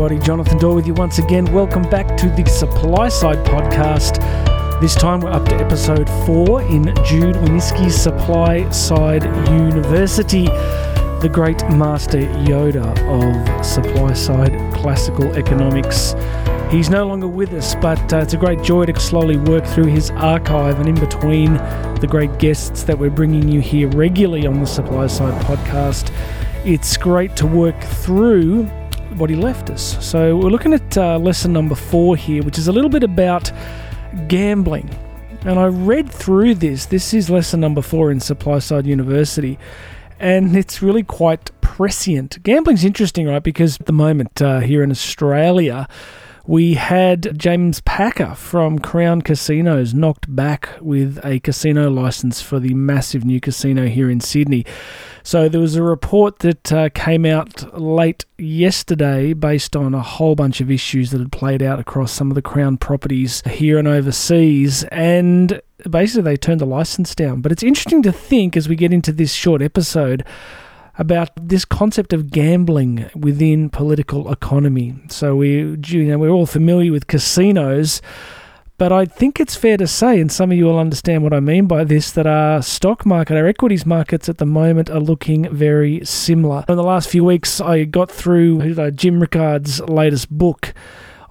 everybody. Jonathan Doyle with you once again. Welcome back to the Supply Side Podcast. This time we're up to episode four in Jude Wanniski's Supply Side University, the great master Yoda of supply side classical economics. He's no longer with us, but uh, it's a great joy to slowly work through his archive and in between the great guests that we're bringing you here regularly on the Supply Side Podcast. It's great to work through what he left us. So we're looking at uh, lesson number four here, which is a little bit about gambling. And I read through this. This is lesson number four in Supply Side University. And it's really quite prescient. Gambling's interesting, right? Because at the moment uh, here in Australia, we had James Packer from Crown Casinos knocked back with a casino license for the massive new casino here in Sydney. So there was a report that uh, came out late yesterday based on a whole bunch of issues that had played out across some of the Crown properties here and overseas. And basically, they turned the license down. But it's interesting to think as we get into this short episode about this concept of gambling within political economy. So we, you know, we're all familiar with casinos. But I think it's fair to say, and some of you will understand what I mean by this, that our stock market, our equities markets at the moment are looking very similar. In the last few weeks, I got through Jim Rickards' latest book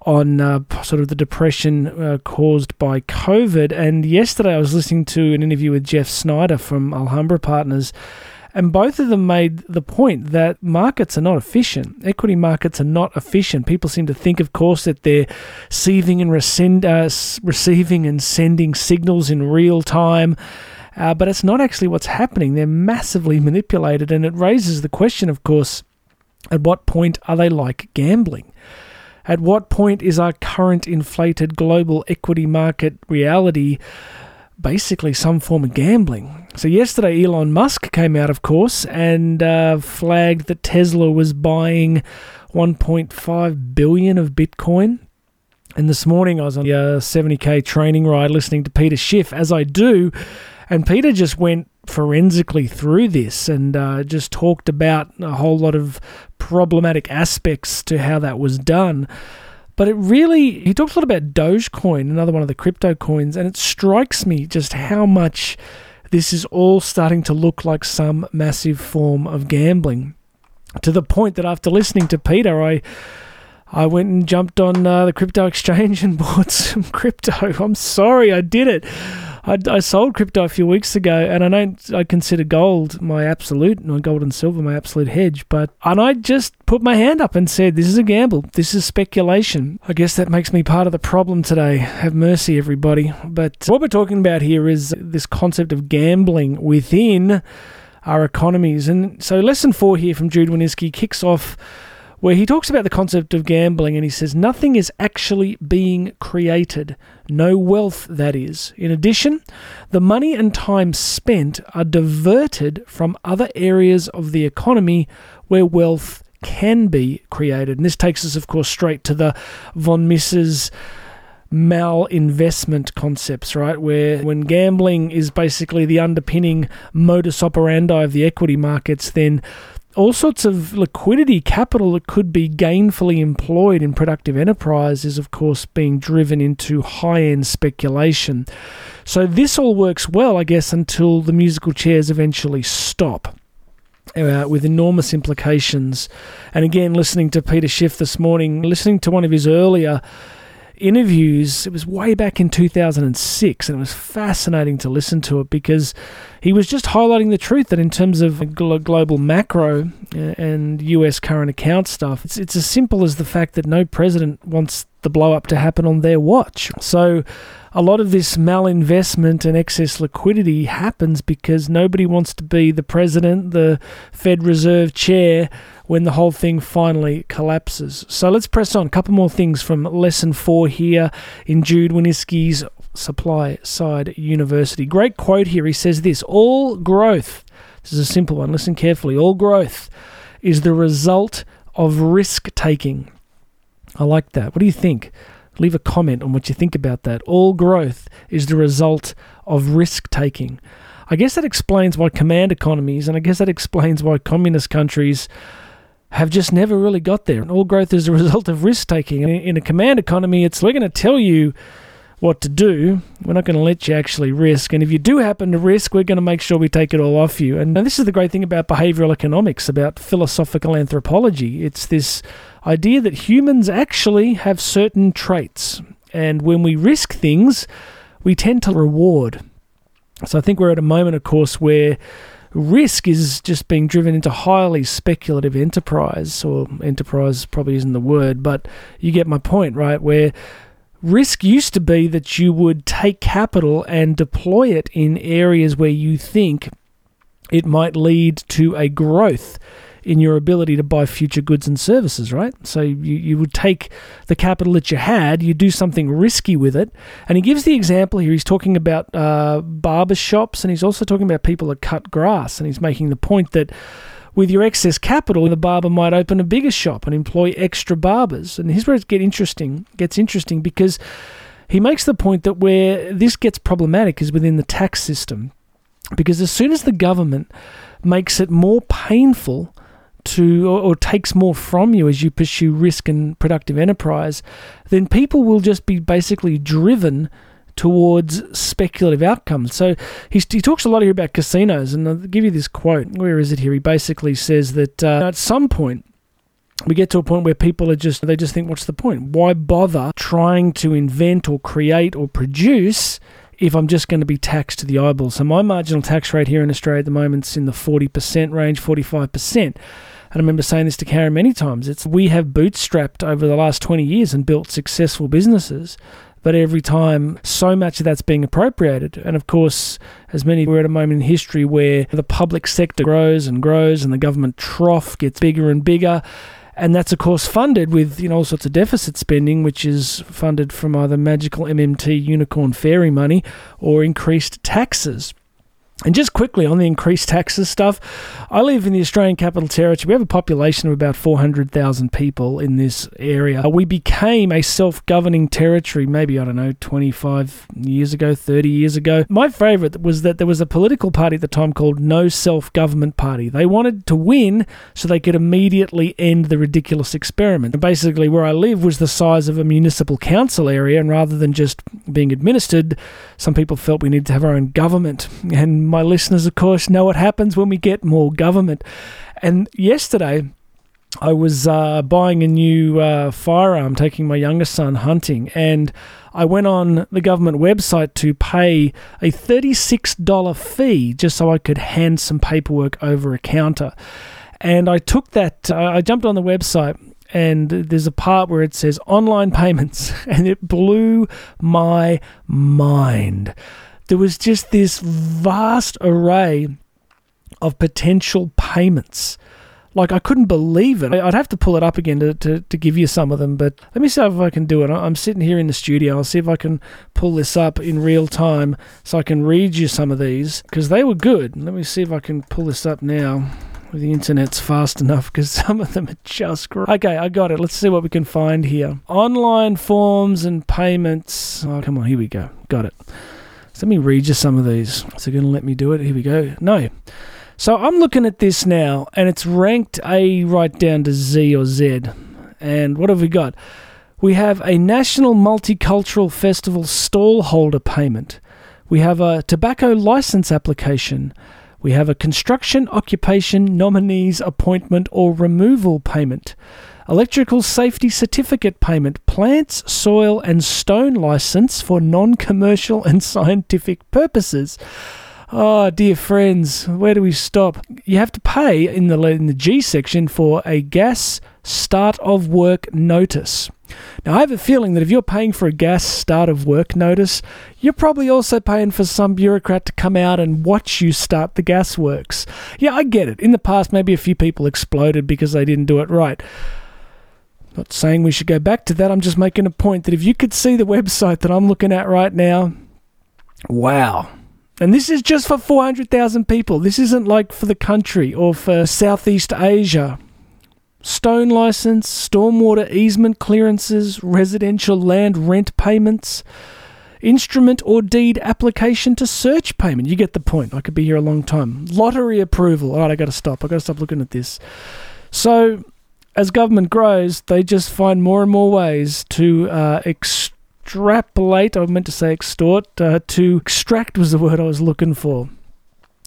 on uh, sort of the depression uh, caused by COVID. And yesterday, I was listening to an interview with Jeff Snider from Alhambra Partners and both of them made the point that markets are not efficient. Equity markets are not efficient. People seem to think, of course, that they're seething and uh, receiving and sending signals in real time. Uh, but it's not actually what's happening. They're massively manipulated. And it raises the question, of course, at what point are they like gambling? At what point is our current inflated global equity market reality basically some form of gambling. So, yesterday, Elon Musk came out, of course, and uh, flagged that Tesla was buying 1.5 billion of Bitcoin. And this morning, I was on a 70k training ride listening to Peter Schiff, as I do, and Peter just went forensically through this and uh, just talked about a whole lot of problematic aspects to how that was done. But it really, he talks a lot about Dogecoin, another one of the crypto coins, and it strikes me just how much this is all starting to look like some massive form of gambling. To the point that after listening to Peter, I I went and jumped on uh, the crypto exchange and bought some crypto. I'm sorry, I did it. I, I sold crypto a few weeks ago, and I don't. I consider gold my absolute, and gold and silver my absolute hedge. But and I just put my hand up and said, "This is a gamble. This is speculation." I guess that makes me part of the problem today. Have mercy, everybody. But what we're talking about here is this concept of gambling within our economies, and so lesson four here from Jude Wanniski kicks off where he talks about the concept of gambling and he says nothing is actually being created, no wealth, that is. In addition, the money and time spent are diverted from other areas of the economy where wealth can be created. And this takes us, of course, straight to the von Mises malinvestment concepts, right? Where when gambling is basically the underpinning modus operandi of the equity markets, then all sorts of liquidity capital that could be gainfully employed in productive enterprise is, of course, being driven into high end speculation. So, this all works well, I guess, until the musical chairs eventually stop. Uh, with enormous implications. And again, listening to Peter Schiff this morning, listening to one of his earlier interviews. It was way back in 2006, and it was fascinating to listen to it because he was just highlighting the truth that in terms of global macro uh, and US current account stuff, it's, it's as simple as the fact that no president wants the blow up to happen on their watch. So a lot of this malinvestment and excess liquidity happens because nobody wants to be the president, the Fed Reserve chair when the whole thing finally collapses. So let's press on. A couple more things from lesson four here in Jude Wanniski's Supply Side University. Great quote here. He says this All growth, this is a simple one, listen carefully. All growth is the result of risk taking. I like that. What do you think? Leave a comment on what you think about that. All growth is the result of risk taking. I guess that explains why command economies, and I guess that explains why communist countries have just never really got there. And all growth is a result of risk taking. In a command economy, it's we're going to tell you what to do. We're not going to let you actually risk. And if you do happen to risk, we're going to make sure we take it all off you. And this is the great thing about behavioral economics, about philosophical anthropology. It's this idea that humans actually have certain traits. And when we risk things, we tend to reward. So I think we're at a moment, of course, where risk is just being driven into highly speculative enterprise, or enterprise probably isn't the word, but you get my point, right? Where risk used to be that you would take capital and deploy it in areas where you think it might lead to a growth in your ability to buy future goods and services, right? So you, you would take the capital that you had, you do something risky with it. And he gives the example here. He's talking about uh, barber shops and he's also talking about people that cut grass. And he's making the point that with your excess capital, the barber might open a bigger shop and employ extra barbers. And here's where it gets interesting. Gets interesting because he makes the point that where this gets problematic is within the tax system. Because as soon as the government makes it more painful to or, or, takes more from you as you pursue risk and productive enterprise, then people will just be basically driven towards speculative outcomes. So he, he talks a lot here about casinos, and I'll give you this quote. Where is it here? He basically says that uh, at some point, we get to a point where people are just they just think what's the point why bother trying to invent or create or produce if I'm just going to be taxed to the eyeball. So my marginal tax rate here in Australia at the moment is in the 40% range, 45%. And I remember saying this to Karen many times. It's we have bootstrapped over the last 20 years and built successful businesses but every time so much of that's being appropriated. And of course, as many we're at a moment in history where the public sector grows and grows and the government trough gets bigger and bigger. And that's of course funded with you know all sorts of deficit spending, which is funded from either magical MMT unicorn fairy money or increased taxes. And just quickly on the increased taxes stuff, I live in the Australian Capital Territory. We have a population of about 400,000 people in this area. Uh, we became a self governing territory maybe, I don't know, 25 years ago, 30 years ago. My favourite was that there was a political party at the time called No Self Government Party. They wanted to win so they could immediately end the ridiculous experiment. And basically, where I live was the size of a municipal council area, and rather than just being administered, some people felt we needed to have our own government. And my listeners, of course, know what happens when we get more government. And yesterday, I was uh, buying a new uh, firearm, taking my youngest son hunting, and I went on the government website to pay a $36 fee just so I could hand some paperwork over a counter. And I took that, uh, I jumped on the website, and there's a part where it says online payments, and it blew my mind there was just this vast array of potential payments. Like, I couldn't believe it. I'd have to pull it up again to, to, to give you some of them, but let me see if I can do it. I'm sitting here in the studio. I'll see if I can pull this up in real time so I can read you some of these because they were good. Let me see if I can pull this up now. The internet's fast enough because some of them are just great. Okay, I got it. Let's see what we can find here. Online forms and payments. Oh, come on, here we go. Got it. So let me read you some of these. Is it going to let me do it? Here we go. No. So I'm looking at this now, and it's ranked A right down to Z or Z. And what have we got? We have a National Multicultural Festival stallholder payment. We have a tobacco license application. We have a construction occupation nominees appointment or removal payment electrical safety certificate payment, plants, soil, and stone license for non commercial and scientific purposes. Oh, dear friends, where do we stop? You have to pay in the, in the G section for a gas start of work notice. Now, I have a feeling that if you're paying for a gas start of work notice, you're probably also paying for some bureaucrat to come out and watch you start the gas works. Yeah, I get it. In the past, maybe a few people exploded because they didn't do it right. Not saying we should go back to that. I'm just making a point that if you could see the website that I'm looking at right now, wow. And this is just for 400,000 people. This isn't like for the country or for Southeast Asia. Stone license, stormwater easement clearances, residential land rent payments, instrument or deed application to search payment. You get the point. I could be here a long time. Lottery approval. All right, I got to stop. I got to stop looking at this. So as government grows, they just find more and more ways to uh, extrapolate. I meant to say extort. Uh, to extract was the word I was looking for.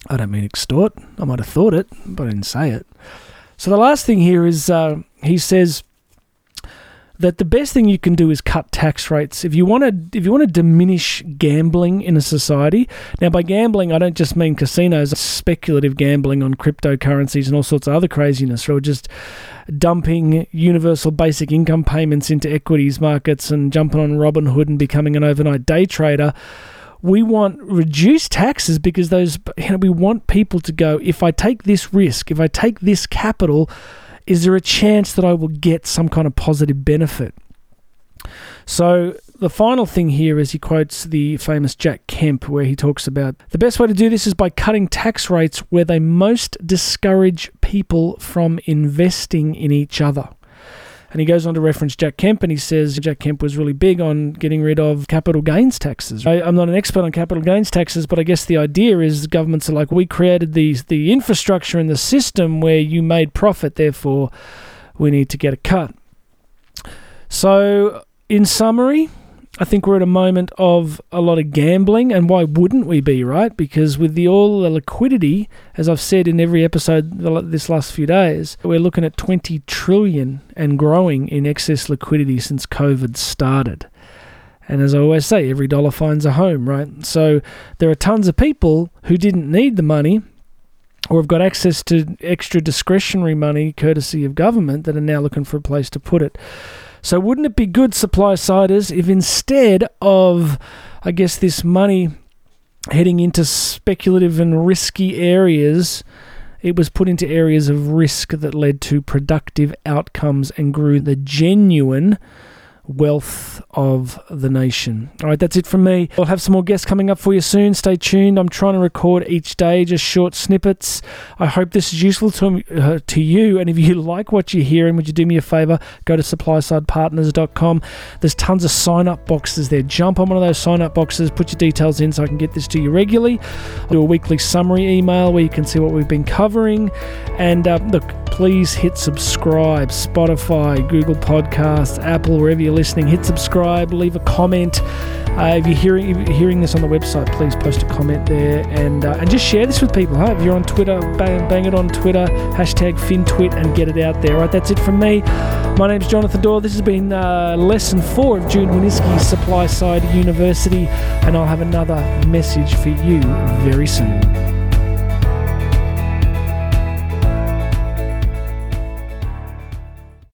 I don't mean extort. I might have thought it, but I didn't say it. So the last thing here is uh, he says that the best thing you can do is cut tax rates. If you want to, if you want to diminish gambling in a society. Now, by gambling, I don't just mean casinos, speculative gambling on cryptocurrencies and all sorts of other craziness, or just dumping universal basic income payments into equities markets and jumping on Robinhood and becoming an overnight day trader. We want reduced taxes because those you know, we want people to go. If I take this risk, if I take this capital is there a chance that I will get some kind of positive benefit? So the final thing here is he quotes the famous Jack Kemp, where he talks about the best way to do this is by cutting tax rates where they most discourage people from investing in each other. And he goes on to reference Jack Kemp and he says Jack Kemp was really big on getting rid of capital gains taxes. I, am not an expert on capital gains taxes, but I guess the idea is governments are like, we created the, the infrastructure and the system where you made profit, therefore we need to get a cut. So, in summary, I think we're at a moment of a lot of gambling, and why wouldn't we be, right? Because with the all the liquidity, as I've said in every episode this last few days, we're looking at 20 trillion and growing in excess liquidity since COVID started. And as I always say, every dollar finds a home, right? So there are tons of people who didn't need the money or have got access to extra discretionary money courtesy of government that are now looking for a place to put it. So, wouldn't it be good, supply siders, if instead of, I guess, this money heading into speculative and risky areas, it was put into areas of risk that led to productive outcomes and grew the genuine wealth of the nation. All right, that's it from me. I'll have some more guests coming up for you soon. Stay tuned. I'm trying to record each day just short snippets. I hope this is useful to uh, to you. And if you like what you're hearing, would you do me a favor? Go to supplysidepartners.com. There's tons of sign up boxes there. Jump on one of those sign up boxes, put your details in so I can get this to you regularly. I'll do a weekly summary email where you can see what we've been covering. And uh, look, please hit subscribe. Spotify, Google Podcasts, Apple, wherever you you're listening, hit subscribe, leave a comment. Uh, if you're hearing if you're hearing this on the website, please post a comment there and uh, and just share this with people. Huh? If you're on Twitter, bang, bang it on Twitter, hashtag FinTwit and get it out there. All right, that's it from me. My name's Jonathan Doyle. This has been uh, lesson four of Jude Wanniski Supply Side University, and I'll have another message for you very soon.